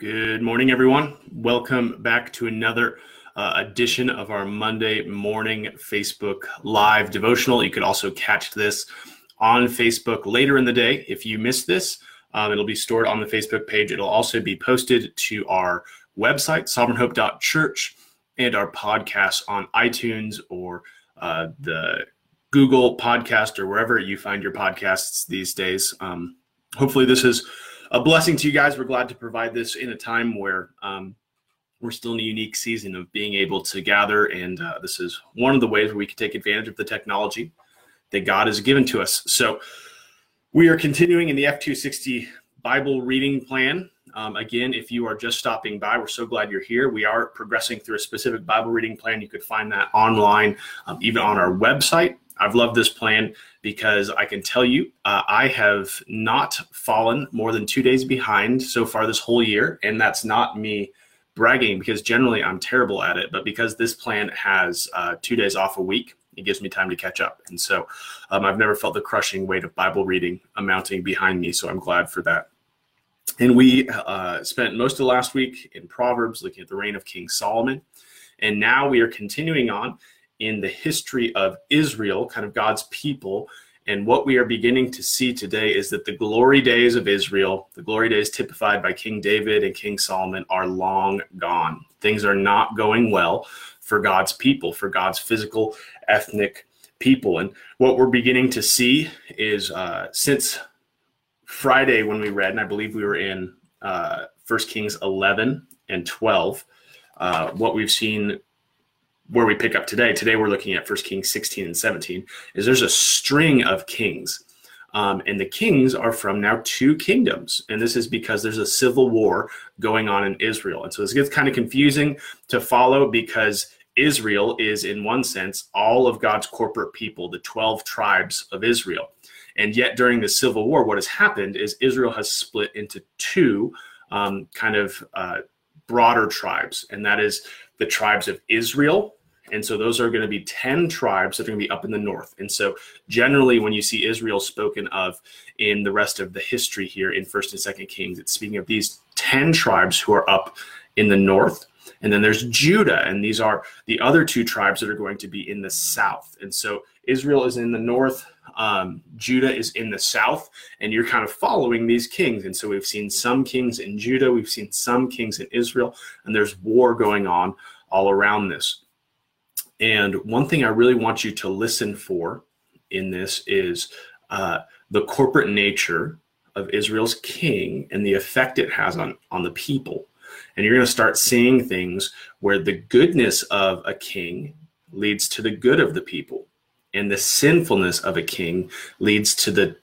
Good morning, everyone. Welcome back to another uh, edition of our Monday morning Facebook Live devotional. You could also catch this on Facebook later in the day. If you missed this, um, it'll be stored on the Facebook page. It'll also be posted to our website, sovereignhope.church, and our podcast on iTunes or uh, the Google podcast or wherever you find your podcasts these days. Um, hopefully, this is a blessing to you guys. We're glad to provide this in a time where um, we're still in a unique season of being able to gather. And uh, this is one of the ways we can take advantage of the technology that God has given to us. So we are continuing in the F260 Bible reading plan. Um, again, if you are just stopping by, we're so glad you're here. We are progressing through a specific Bible reading plan. You could find that online, um, even on our website. I've loved this plan because I can tell you uh, I have not fallen more than two days behind so far this whole year. And that's not me bragging because generally I'm terrible at it. But because this plan has uh, two days off a week, it gives me time to catch up. And so um, I've never felt the crushing weight of Bible reading mounting behind me. So I'm glad for that. And we uh, spent most of last week in Proverbs looking at the reign of King Solomon. And now we are continuing on in the history of Israel, kind of God's people. And what we are beginning to see today is that the glory days of Israel, the glory days typified by King David and King Solomon, are long gone. Things are not going well for God's people, for God's physical, ethnic people. And what we're beginning to see is uh, since Friday when we read, and I believe we were in uh, 1 Kings 11 and 12, uh, what we've seen where we pick up today, today we're looking at First Kings 16 and 17, is there's a string of kings. Um, and the kings are from now two kingdoms. And this is because there's a civil war going on in Israel. And so this gets kind of confusing to follow because Israel is, in one sense, all of God's corporate people, the 12 tribes of Israel. And yet, during the civil war, what has happened is Israel has split into two um, kind of uh, broader tribes. And that is the tribes of Israel and so those are going to be 10 tribes that are going to be up in the north. And so generally when you see Israel spoken of in the rest of the history here in 1st and 2nd Kings, it's speaking of these 10 tribes who are up in the north. And then there's Judah, and these are the other two tribes that are going to be in the south. And so Israel is in the north, um, Judah is in the south, and you're kind of following these kings. And so we've seen some kings in Judah, we've seen some kings in Israel, and there's war going on all around this. And one thing I really want you to listen for in this is uh, the corporate nature of Israel's king and the effect it has on, on the people. And you're going to start seeing things where the goodness of a king leads to the good of the people, and the sinfulness of a king leads to the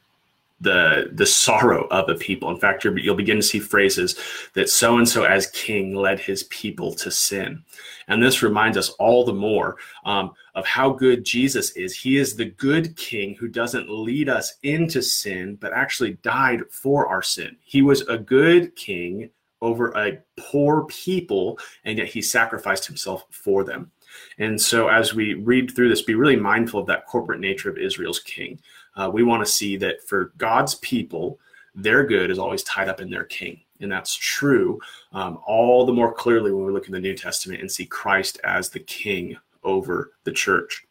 the the sorrow of a people. In fact, you'll begin to see phrases that so and so as king led his people to sin, and this reminds us all the more um, of how good Jesus is. He is the good king who doesn't lead us into sin, but actually died for our sin. He was a good king over a poor people, and yet he sacrificed himself for them. And so, as we read through this, be really mindful of that corporate nature of Israel's king. Uh, we want to see that for God's people, their good is always tied up in their king. And that's true um, all the more clearly when we look in the New Testament and see Christ as the king over the church.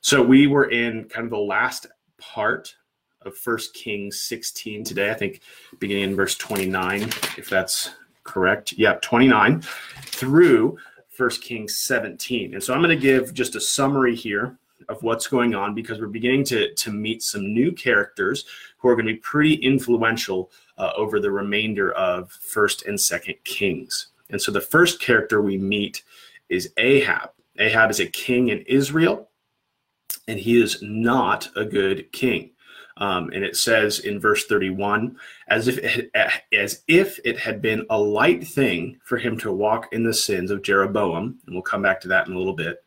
So we were in kind of the last part of First Kings 16 today, I think beginning in verse 29, if that's correct. Yeah, 29 through First Kings 17. And so I'm going to give just a summary here of what's going on because we're beginning to, to meet some new characters who are going to be pretty influential uh, over the remainder of First and Second Kings. And so the first character we meet is Ahab. Ahab is a king in Israel, and he is not a good king. Um, and it says in verse 31 as if it, as if it had been a light thing for him to walk in the sins of Jeroboam and we'll come back to that in a little bit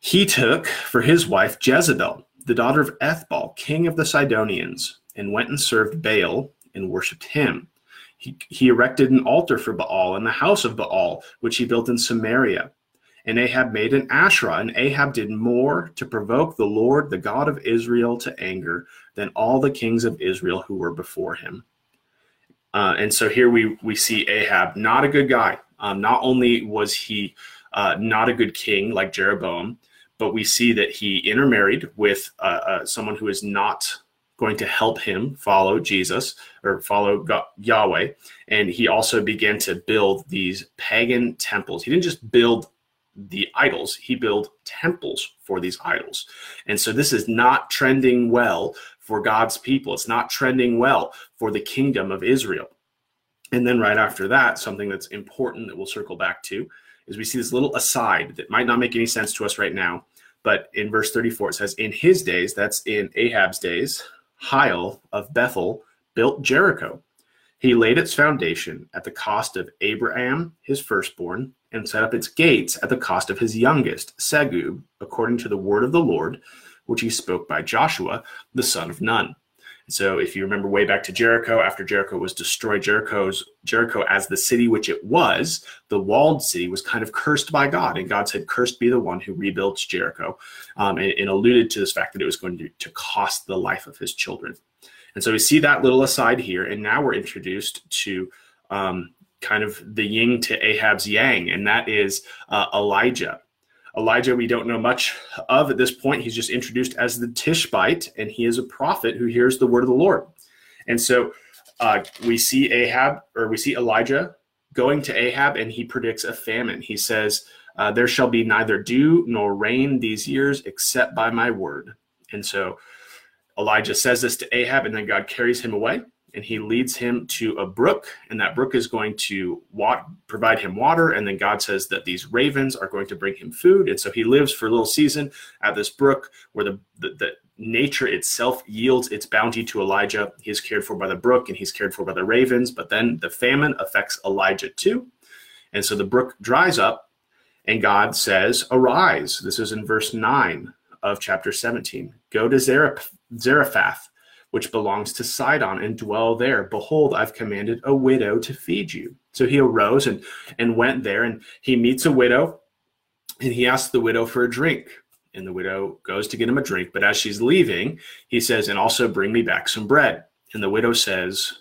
he took for his wife Jezebel, the daughter of Ethbaal, king of the Sidonians, and went and served Baal and worshipped him. He, he erected an altar for Baal in the house of Baal, which he built in Samaria. And Ahab made an Asherah, and Ahab did more to provoke the Lord, the God of Israel, to anger than all the kings of Israel who were before him. Uh, and so here we we see Ahab, not a good guy. Um, not only was he uh, not a good king like Jeroboam, but we see that he intermarried with uh, uh someone who is not going to help him follow Jesus or follow God, Yahweh. And he also began to build these pagan temples. He didn't just build the idols, he built temples for these idols. And so this is not trending well for God's people. It's not trending well for the kingdom of Israel. And then right after that, something that's important that we'll circle back to is we see this little aside that might not make any sense to us right now. But in verse 34, it says, In his days, that's in Ahab's days, Hiel of Bethel built Jericho. He laid its foundation at the cost of Abiram, his firstborn, and set up its gates at the cost of his youngest, Segub, according to the word of the Lord, which he spoke by Joshua, the son of Nun. So if you remember way back to Jericho, after Jericho was destroyed, Jericho's Jericho as the city which it was, the walled city was kind of cursed by God, and God said, "Cursed be the one who rebuilds Jericho," um, and, and, alluded to this fact that it was going to, to cost the life of his children. And so we see that little aside here, and now we're introduced to um, kind of the yin to Ahab's yang, and that is uh, Elijah. Elijah, we don't know much of at this point. He's just introduced as the Tishbite, and he is a prophet who hears the word of the Lord. And so uh, we see Ahab, or we see Elijah going to Ahab, and he predicts a famine. He says, uh, There shall be neither dew nor rain these years except by my word. And so Elijah says this to Ahab, and then God carries him away and he leads him to a brook, and that brook is going to wat- provide him water. And then God says that these ravens are going to bring him food. And so he lives for a little season at this brook where the, the, the nature itself yields its bounty to Elijah. He is cared for by the brook and he's cared for by the ravens. But then the famine affects Elijah too. And so the brook dries up, and God says, Arise. This is in verse 9 of chapter 17. Go to Zarephath which belongs to Sidon, and dwell there. Behold, I've commanded a widow to feed you. So he arose and, and went there, and he meets a widow, and he asks the widow for a drink. And the widow goes to get him a drink, but as she's leaving, he says, And also bring me back some bread. And the widow says,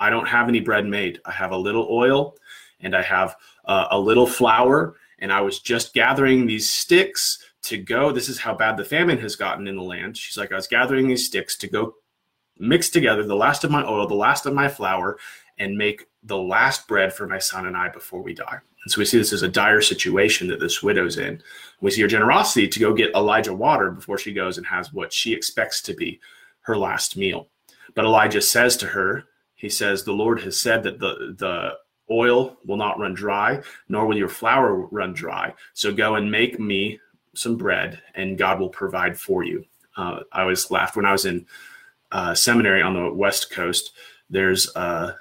I don't have any bread made. I have a little oil, and I have uh, a little flour, and I was just gathering these sticks to go. This is how bad the famine has gotten in the land. She's like, I was gathering these sticks to go mix together the last of my oil, the last of my flour, and make the last bread for my son and I before we die. And so we see this as a dire situation that this widow's in. We see her generosity to go get Elijah water before she goes and has what she expects to be her last meal. But Elijah says to her, he says, The Lord has said that the, the oil will not run dry, nor will your flour run dry. So go and make me some bread, and God will provide for you. Uh, I always laughed when I was in uh, seminary on the west coast there's uh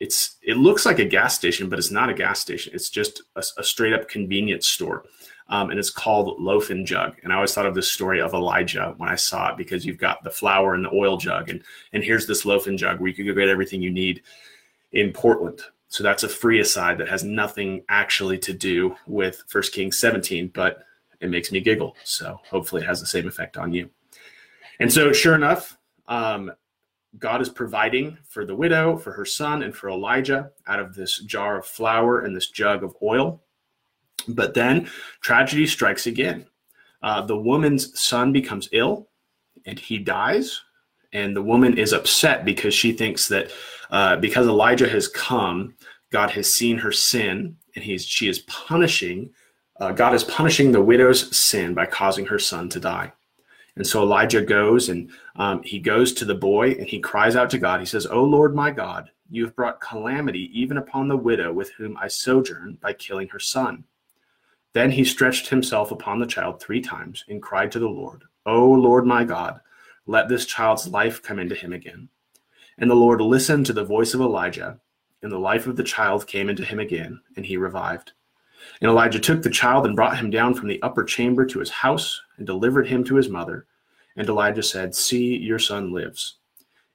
it's it looks like a gas station but it's not a gas station. It's just a, a straight up convenience store um, and it's called loaf and jug. And i always thought of this story of elijah when i saw it because you've got the flour and the oil jug and and here's this loaf and jug where you can go get everything you need in portland. So that's a free aside that has nothing actually to do with first kings 17 but it makes me giggle. So hopefully it has the same effect on you. And so sure enough um, God is providing for the widow, for her son, and for Elijah out of this jar of flour and this jug of oil. But then tragedy strikes again. Uh, the woman's son becomes ill and he dies. And the woman is upset because she thinks that uh, because Elijah has come, God has seen her sin and he's, she is punishing, uh, God is punishing the widow's sin by causing her son to die. And so Elijah goes and um, he goes to the boy and he cries out to God. He says, O Lord my God, you have brought calamity even upon the widow with whom I sojourn by killing her son. Then he stretched himself upon the child three times and cried to the Lord, O Lord my God, let this child's life come into him again. And the Lord listened to the voice of Elijah, and the life of the child came into him again, and he revived. And Elijah took the child and brought him down from the upper chamber to his house and delivered him to his mother. And Elijah said, See, your son lives.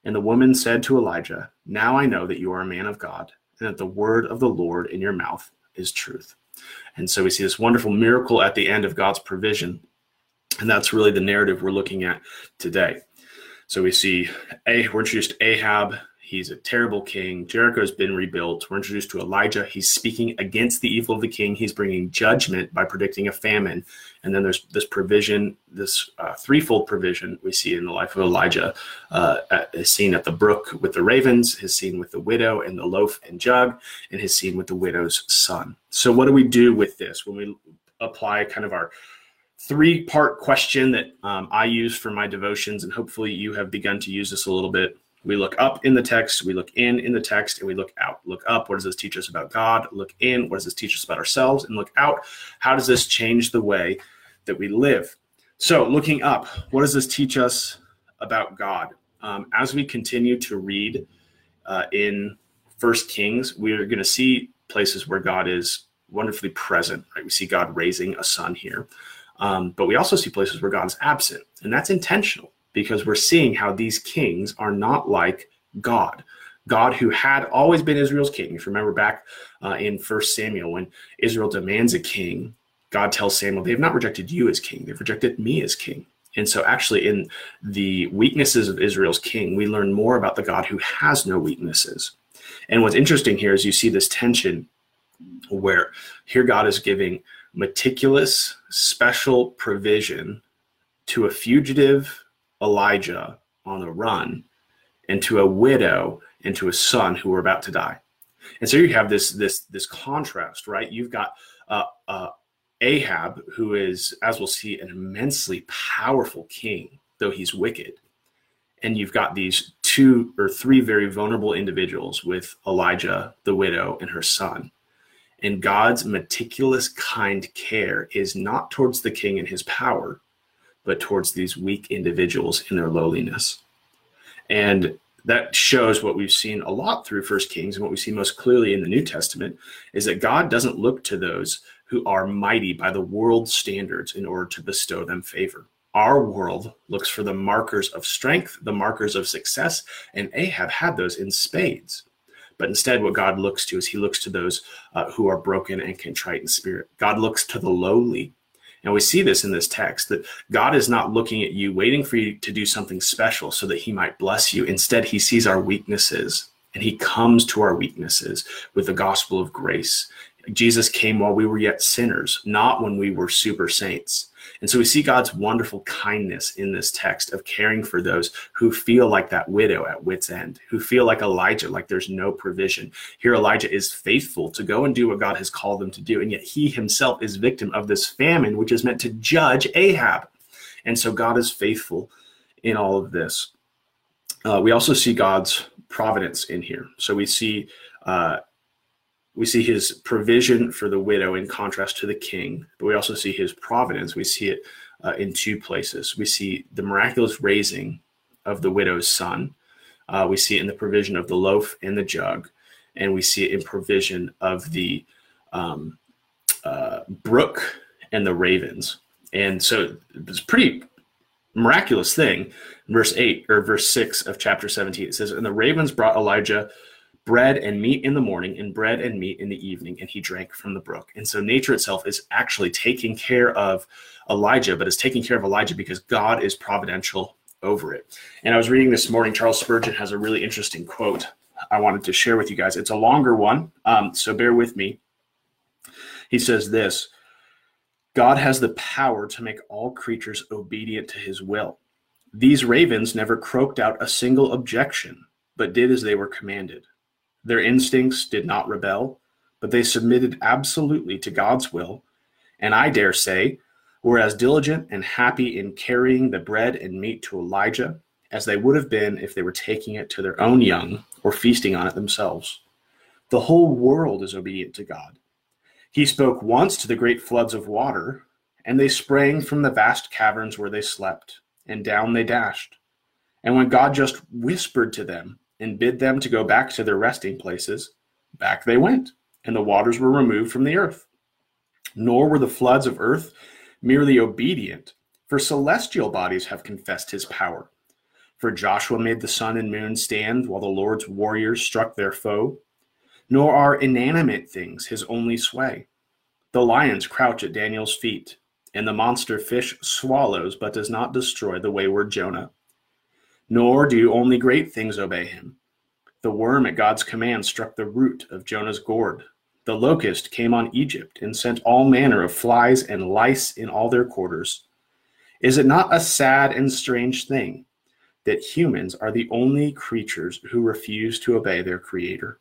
And the woman said to Elijah, Now I know that you are a man of God, and that the word of the Lord in your mouth is truth. And so we see this wonderful miracle at the end of God's provision. And that's really the narrative we're looking at today. So we see, A, we're introduced to Ahab. He's a terrible king. Jericho's been rebuilt. We're introduced to Elijah. He's speaking against the evil of the king. He's bringing judgment by predicting a famine. And then there's this provision, this uh, threefold provision we see in the life of Elijah. Uh, his scene at the brook with the ravens, his scene with the widow and the loaf and jug, and his scene with the widow's son. So, what do we do with this when we apply kind of our three part question that um, I use for my devotions? And hopefully, you have begun to use this a little bit we look up in the text, we look in in the text, and we look out. Look up, what does this teach us about God? Look in, what does this teach us about ourselves? And look out, how does this change the way that we live? So, looking up, what does this teach us about God? Um, as we continue to read uh, in First Kings, we are going to see places where God is wonderfully present. Right, we see God raising a son here, um, but we also see places where God is absent, and that's intentional because we're seeing how these kings are not like God. God, who had always been Israel's king. If you remember back uh, in First Samuel, when Israel demands a king, God tells Samuel, They have not rejected you as king, they've rejected me as king. And so, actually, in the weaknesses of Israel's king, we learn more about the God who has no weaknesses. And what's interesting here is you see this tension where here God is giving meticulous, special provision to a fugitive Elijah on the run and to a widow and to a son who were about to die. And so you have this this this contrast, right? You've got uh, uh, Ahab, who is, as we'll see, an immensely powerful king, though he's wicked. And you've got these two or three very vulnerable individuals with Elijah, the widow, and her son. And God's meticulous, kind care is not towards the king and his power, but towards these weak individuals in their lowliness. And that shows what we've seen a lot through First Kings and what we see most clearly in the New Testament is that God doesn't look to those who are mighty by the world's standards in order to bestow them favor. Our world looks for the markers of strength, the markers of success, and Ahab had those in spades. But instead, what God looks to is he looks to those uh, who are broken and contrite in spirit. God looks to the lowly and we see this in this text that God is not looking at you, waiting for you to do something special so that he might bless you. Instead, he sees our weaknesses and he comes to our weaknesses with the gospel of grace. Jesus came while we were yet sinners, not when we were super saints. And so we see God's wonderful kindness in this text of caring for those who feel like that widow at wit's end, who feel like Elijah, like there's no provision. Here, Elijah is faithful to go and do what God has called them to do. And yet he himself is victim of this famine, which is meant to judge Ahab. And so God is faithful in all of this. Uh, we also see God's providence in here. So we see uh, we see his provision for the widow in contrast to the king, but we also see his providence. We see it uh, in two places. We see the miraculous raising of the widow's son. Uh, we see it in the provision of the loaf and the jug, and we see it in provision of the um, uh, brook and the ravens. And so it's a pretty miraculous thing. Verse 8 or verse 6 of chapter 17, it says, And the ravens brought Elijah bread and meat in the morning and bread and meat in the evening and he drank from the brook. And so nature itself is actually taking care of elijah but is taking care of elijah because god is providential over it. And i was reading this morning charles spurgeon has a really interesting quote i wanted to share with you guys. It's a longer one um, so bear with me. He says this god has the power to make all creatures obedient to his will. These ravens never croaked out a single objection but did as they were commanded their instincts did not rebel, but they submitted absolutely to God's will, and I dare say were as diligent and happy in carrying the bread and meat to Elijah as they would have been if they were taking it to their own young or feasting on it themselves. The whole world is obedient to God. He spoke once to the great floods of water, and they sprang from the vast caverns where they slept, and down they dashed. And when God just whispered to them, and bid them to go back to their resting places, back they went, and the waters were removed from the earth. Nor were the floods of earth merely obedient, for celestial bodies have confessed his power. For Joshua made the sun and moon stand while the Lord's warriors struck their foe. Nor are inanimate things his only sway. The lions crouch at Daniel's feet, and the monster fish swallows but does not destroy the wayward Jonah nor do only great things obey him. The worm at God's command struck the root of Jonah's gourd. The locust came on Egypt and sent all manner of flies and lice in all their quarters. Is it not a sad and strange thing that humans are the only creatures who refuse to obey their Creator?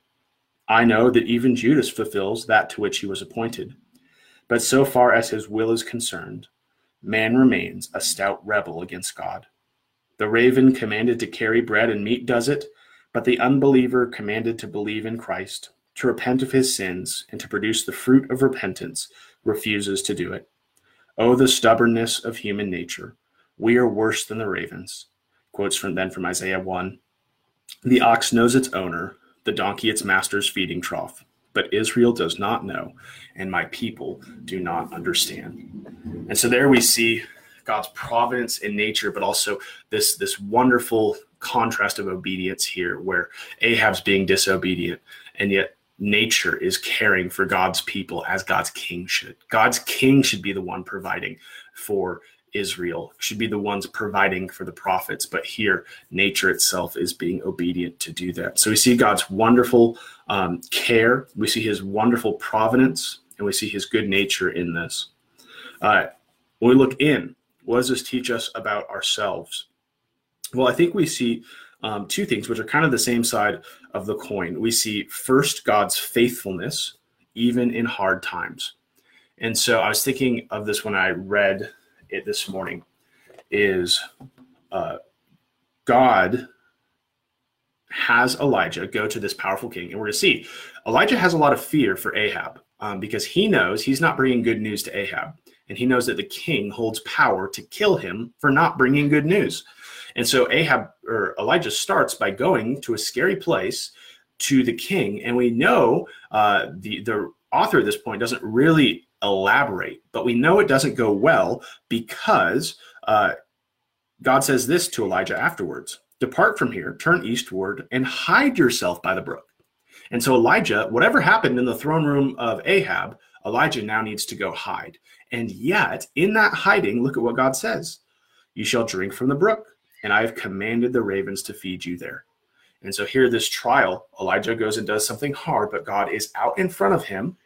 I know that even Judas fulfills that to which he was appointed. But so far as his will is concerned, man remains a stout rebel against God. The raven commanded to carry bread and meat does it but the unbeliever commanded to believe in Christ, to repent of his sins, and to produce the fruit of repentance refuses to do it. Oh, the stubbornness of human nature. We are worse than the ravens. Quotes from then from Isaiah 1. The ox knows its owner, the donkey its master's feeding trough. But Israel does not know, and my people do not understand. And so there we see God's providence in nature, but also this, this wonderful contrast of obedience here, where Ahab's being disobedient, and yet nature is caring for God's people as God's king should. God's king should be the one providing for Israel, should be the ones providing for the prophets. But here, nature itself is being obedient to do that. So we see God's wonderful um, care, we see his wonderful providence, and we see his good nature in this. Uh, when we look in, what does this teach us about ourselves? Well, I think we see um, two things, which are kind of the same side of the coin. We see first God's faithfulness, even in hard times. And so I was thinking of this when I read it this morning is uh, God has Elijah go to this powerful king. And we're going to see Elijah has a lot of fear for Ahab um, because he knows he's not bringing good news to Ahab. And he knows that the king holds power to kill him for not bringing good news. And so Ahab or Elijah starts by going to a scary place to the king, and we know uh, the the author at this point doesn't really elaborate, but we know it doesn't go well because uh, God says this to Elijah afterwards: "Depart from here, turn eastward, and hide yourself by the brook." And so Elijah, whatever happened in the throne room of Ahab, Elijah now needs to go hide. And yet, in that hiding, look at what God says: "You shall drink from the brook." and I have commanded the ravens to feed you there. And so here, this trial, Elijah goes and does something hard, but God is out in front of him,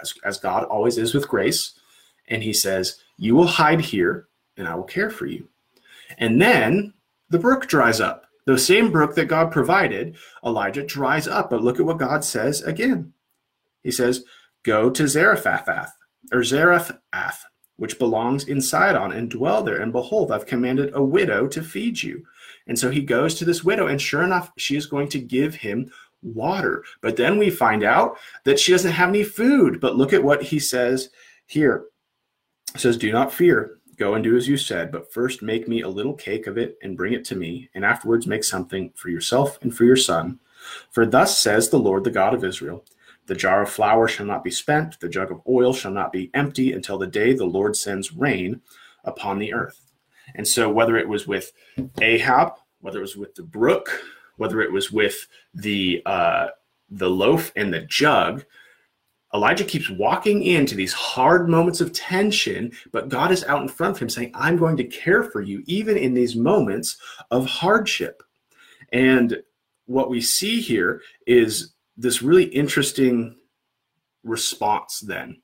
as, as God always is with grace. And he says, You will hide here, and I will care for you. And then the brook dries up. The same brook that God provided, Elijah dries up. But look at what God says again. He says, Go to Zarephath, or Zarephath, which belongs in Sidon, and dwell there. And behold, I've commanded a widow to feed you. And so he goes to this widow, and sure enough, she is going to give him water. But then we find out that she doesn't have any food. But look at what he says here. He says, Do not fear. Go and do as you said, but first make me a little cake of it and bring it to me, and afterwards make something for yourself and for your son. For thus says the Lord, the God of Israel the jar of flour shall not be spent, the jug of oil shall not be empty until the day the Lord sends rain upon the earth. And so, whether it was with Ahab, whether it was with the brook, whether it was with the uh, the loaf and the jug, Elijah keeps walking into these hard moments of tension, but God is out in front of him saying, I'm going to care for you, even in these moments of hardship. And what we see here is this really interesting response then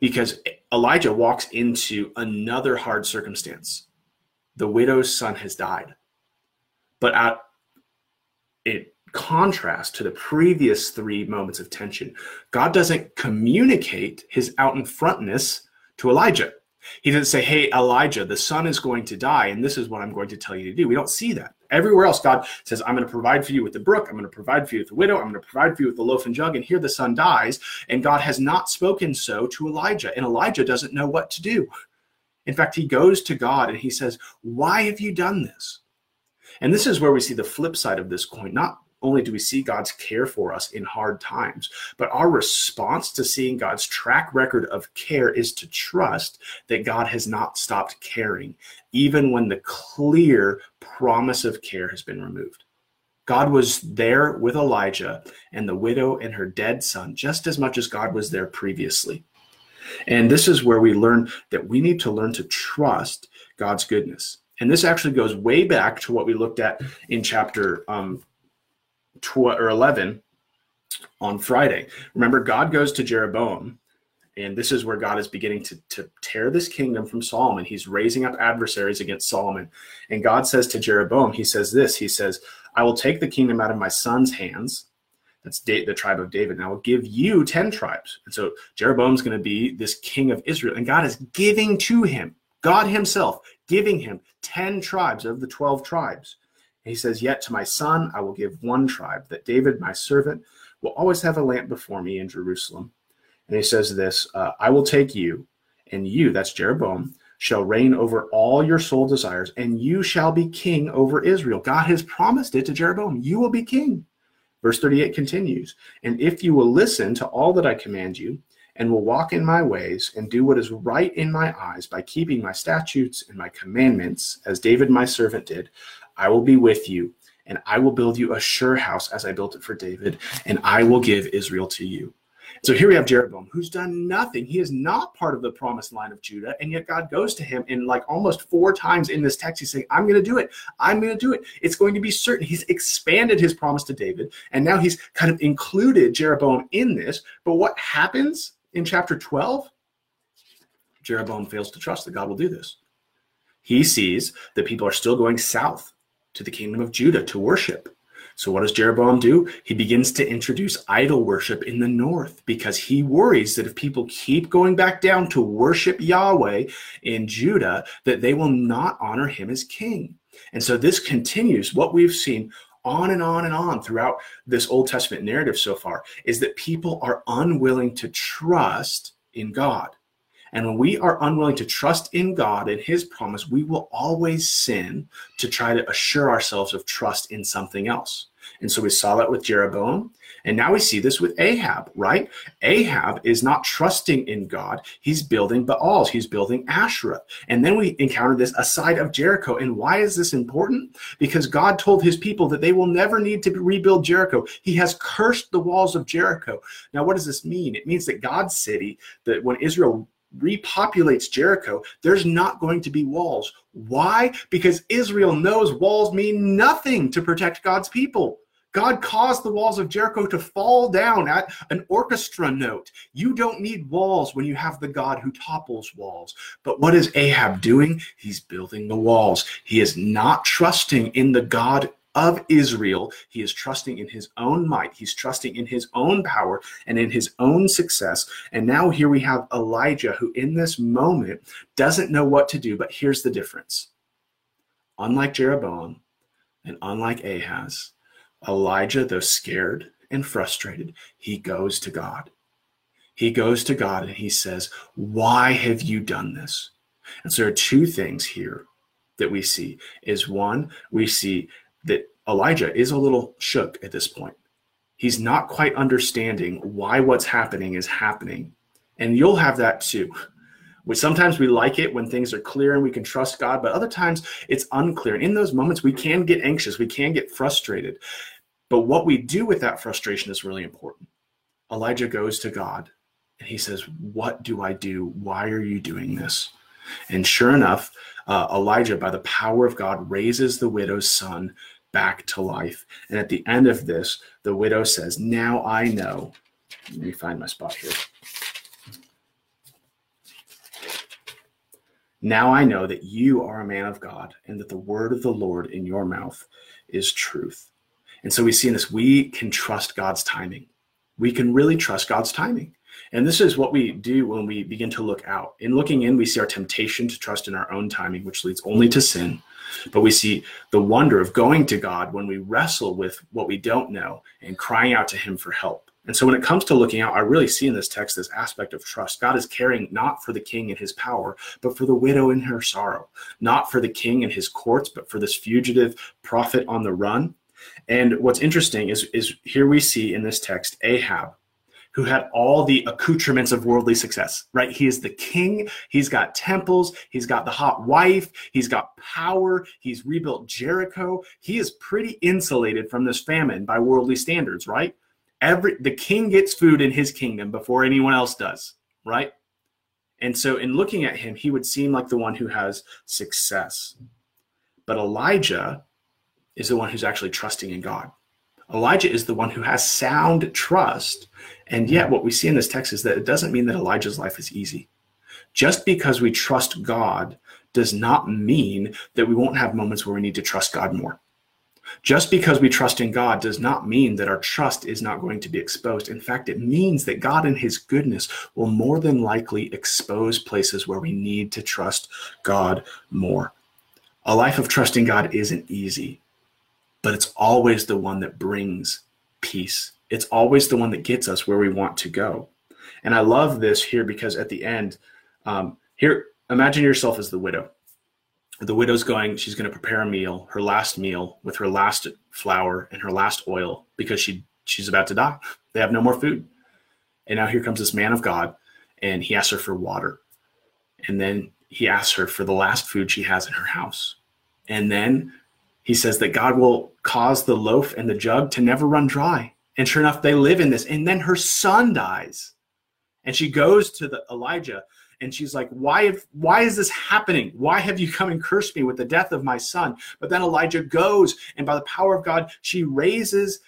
because Elijah walks into another hard circumstance. The widow's son has died. But at it contrast to the previous three moments of tension, God doesn't communicate his out in frontness to Elijah. He doesn't say, Hey, Elijah, the son is going to die, and this is what I'm going to tell you to do. We don't see that. Everywhere else, God says, I'm going to provide for you with the brook. I'm going to provide for you with the widow. I'm going to provide for you with the loaf and jug. And here the son dies. And God has not spoken so to Elijah. And Elijah doesn't know what to do. In fact, he goes to God and he says, Why have you done this? And this is where we see the flip side of this coin. Not only do we see God's care for us in hard times, but our response to seeing God's track record of care is to trust that God has not stopped caring, even when the clear promise of care has been removed. God was there with Elijah and the widow and her dead son just as much as God was there previously. And this is where we learn that we need to learn to trust God's goodness. And this actually goes way back to what we looked at in chapter um, 12 or 11 on Friday. Remember, God goes to Jeroboam, and this is where God is beginning to, to tear this kingdom from Solomon. He's raising up adversaries against Solomon. And God says to Jeroboam, He says this He says, I will take the kingdom out of my son's hands. That's the tribe of David. And I will give you 10 tribes. And so Jeroboam's going to be this king of Israel. And God is giving to him, God Himself, giving him 10 tribes of the 12 tribes. He says, Yet to my son I will give one tribe, that David, my servant, will always have a lamp before me in Jerusalem. And he says this uh, I will take you, and you, that's Jeroboam, shall reign over all your soul desires, and you shall be king over Israel. God has promised it to Jeroboam. You will be king. Verse 38 continues, And if you will listen to all that I command you, and will walk in my ways, and do what is right in my eyes by keeping my statutes and my commandments, as David my servant did, I will be with you and I will build you a sure house as I built it for David, and I will give Israel to you. So here we have Jeroboam, who's done nothing. He is not part of the promised line of Judah, and yet God goes to him in like almost four times in this text. He's saying, I'm going to do it. I'm going to do it. It's going to be certain. He's expanded his promise to David, and now he's kind of included Jeroboam in this. But what happens in chapter 12? Jeroboam fails to trust that God will do this. He sees that people are still going south to the kingdom of Judah to worship. So, what does Jeroboam do? He begins to introduce idol worship in the north because he worries that if people keep going back down to worship Yahweh in Judah, that they will not honor him as king. And so, this continues what we've seen on and on and on throughout this Old Testament narrative so far is that people are unwilling to trust in God. And when we are unwilling to trust in God and His promise, we will always sin to try to assure ourselves of trust in something else. And so we saw that with Jeroboam. And now we see this with Ahab, right? Ahab is not trusting in God. He's building Baals, he's building Asherah. And then we encounter this aside of Jericho. And why is this important? Because God told his people that they will never need to rebuild Jericho. He has cursed the walls of Jericho. Now, what does this mean? It means that God's city, that when Israel repopulates Jericho, there's not going to be walls. Why? Because Israel knows walls mean nothing to protect God's people. God caused the walls of Jericho to fall down at an orchestra note. You don't need walls when you have the God who topples walls. But what is Ahab doing? He's building the walls. He is not trusting in the God of Israel. He is trusting in his own might. He's trusting in his own power and in his own success. And now here we have Elijah, who in this moment doesn't know what to do. But here's the difference unlike Jeroboam and unlike Ahaz, Elijah, though scared and frustrated, he goes to God. He goes to God and he says, Why have you done this? And so there are two things here that we see is one, we see that Elijah is a little shook at this point. He's not quite understanding why what's happening is happening. And you'll have that too. We sometimes we like it when things are clear and we can trust God, but other times it's unclear. And in those moments, we can get anxious, we can get frustrated. But what we do with that frustration is really important. Elijah goes to God and he says, What do I do? Why are you doing this? And sure enough, uh, Elijah, by the power of God, raises the widow's son back to life. And at the end of this, the widow says, Now I know. Let me find my spot here. Now I know that you are a man of God and that the word of the Lord in your mouth is truth. And so we see in this, we can trust God's timing. We can really trust God's timing. And this is what we do when we begin to look out. In looking in, we see our temptation to trust in our own timing, which leads only to sin. But we see the wonder of going to God when we wrestle with what we don't know and crying out to Him for help. And so when it comes to looking out, I really see in this text this aspect of trust. God is caring not for the king and his power, but for the widow in her sorrow, not for the king and his courts, but for this fugitive prophet on the run. And what's interesting is, is here we see in this text Ahab, who had all the accoutrements of worldly success, right? He is the king. He's got temples. He's got the hot wife. He's got power. He's rebuilt Jericho. He is pretty insulated from this famine by worldly standards, right? Every the king gets food in his kingdom before anyone else does, right? And so in looking at him, he would seem like the one who has success. But Elijah is the one who's actually trusting in God. Elijah is the one who has sound trust. And yet, what we see in this text is that it doesn't mean that Elijah's life is easy. Just because we trust God does not mean that we won't have moments where we need to trust God more. Just because we trust in God does not mean that our trust is not going to be exposed. In fact, it means that God, in His goodness, will more than likely expose places where we need to trust God more. A life of trusting God isn't easy, but it's always the one that brings peace. It's always the one that gets us where we want to go. And I love this here because at the end, um, here, imagine yourself as the widow. The widow's going she's going to prepare a meal her last meal with her last flour and her last oil because she she's about to die. They have no more food. And now here comes this man of god and he asks her for water. And then he asks her for the last food she has in her house. And then he says that god will cause the loaf and the jug to never run dry. And sure enough they live in this. And then her son dies. And she goes to the elijah and she's like why have, why is this happening? Why have you come and cursed me with the death of my son? But then elijah goes and by the power of god she raises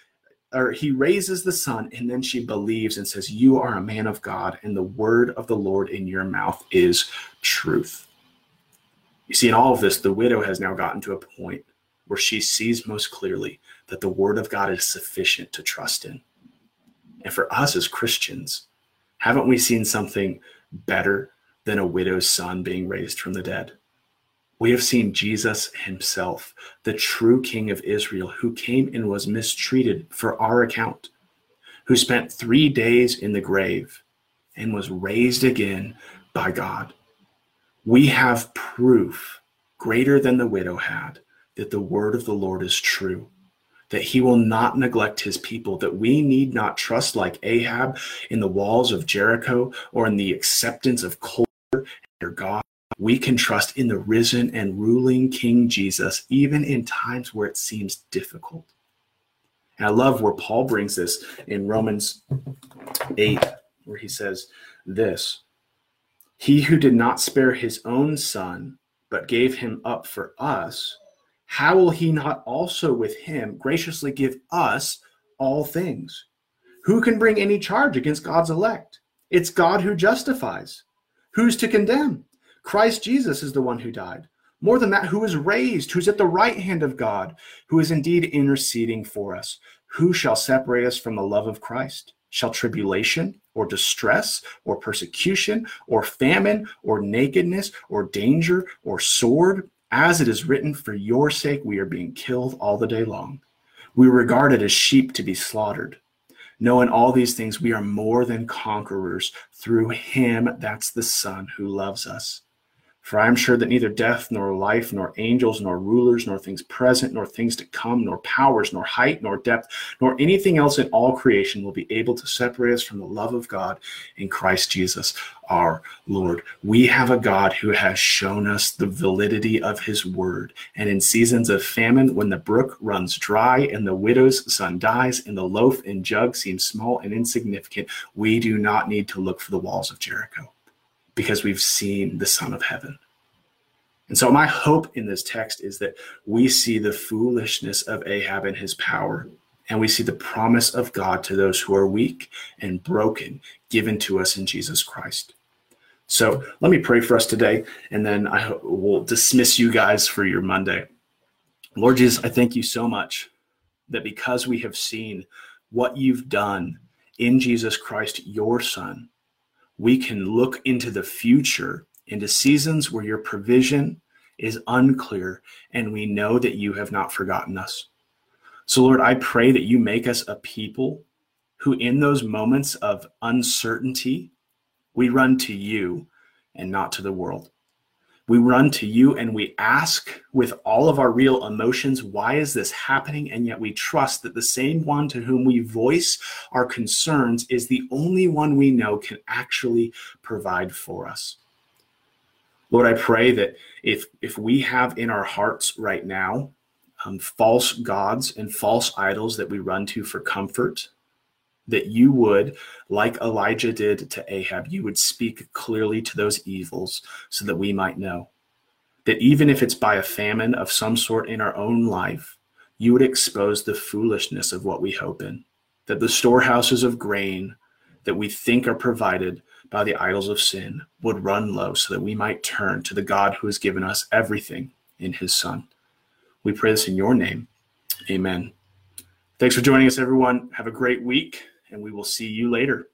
or he raises the son. And then she believes and says you are a man of god and the word of the lord in your mouth is truth. You see in all of this the widow has now gotten to a point where she sees most clearly that the word of god is sufficient to trust in and for us as christians haven't we seen something better than a widow's son being raised from the dead. We have seen Jesus himself, the true King of Israel, who came and was mistreated for our account, who spent three days in the grave and was raised again by God. We have proof greater than the widow had that the word of the Lord is true that he will not neglect his people, that we need not trust like Ahab in the walls of Jericho or in the acceptance of culture your God. We can trust in the risen and ruling King Jesus, even in times where it seems difficult. And I love where Paul brings this in Romans 8, where he says this He who did not spare his own son, but gave him up for us, how will he not also with him graciously give us all things? Who can bring any charge against God's elect? It's God who justifies. Who's to condemn? Christ Jesus is the one who died. More than that, who is raised, who's at the right hand of God, who is indeed interceding for us. Who shall separate us from the love of Christ? Shall tribulation or distress or persecution or famine or nakedness or danger or sword? As it is written, for your sake we are being killed all the day long. We are regarded as sheep to be slaughtered. Knowing all these things, we are more than conquerors through him, that's the Son who loves us. For I am sure that neither death, nor life, nor angels, nor rulers, nor things present, nor things to come, nor powers, nor height, nor depth, nor anything else in all creation will be able to separate us from the love of God in Christ Jesus our Lord. We have a God who has shown us the validity of his word. And in seasons of famine, when the brook runs dry and the widow's son dies and the loaf and jug seem small and insignificant, we do not need to look for the walls of Jericho because we've seen the Son of Heaven. And so, my hope in this text is that we see the foolishness of Ahab and his power, and we see the promise of God to those who are weak and broken, given to us in Jesus Christ. So, let me pray for us today, and then I will dismiss you guys for your Monday. Lord Jesus, I thank you so much that because we have seen what you've done in Jesus Christ, your Son, we can look into the future, into seasons where your provision is unclear, and we know that you have not forgotten us. So, Lord, I pray that you make us a people who, in those moments of uncertainty, we run to you and not to the world. We run to you and we ask with all of our real emotions, why is this happening? And yet we trust that the same one to whom we voice our concerns is the only one we know can actually provide for us. Lord, I pray that if if we have in our hearts right now um, false gods and false idols that we run to for comfort, that you would, like Elijah did to Ahab, you would speak clearly to those evils so that we might know that even if it's by a famine of some sort in our own life, you would expose the foolishness of what we hope in, that the storehouses of grain that we think are provided by the idols of sin would run low so that we might turn to the God who has given us everything in his Son. We pray this in your name. Amen. Thanks for joining us, everyone. Have a great week, and we will see you later.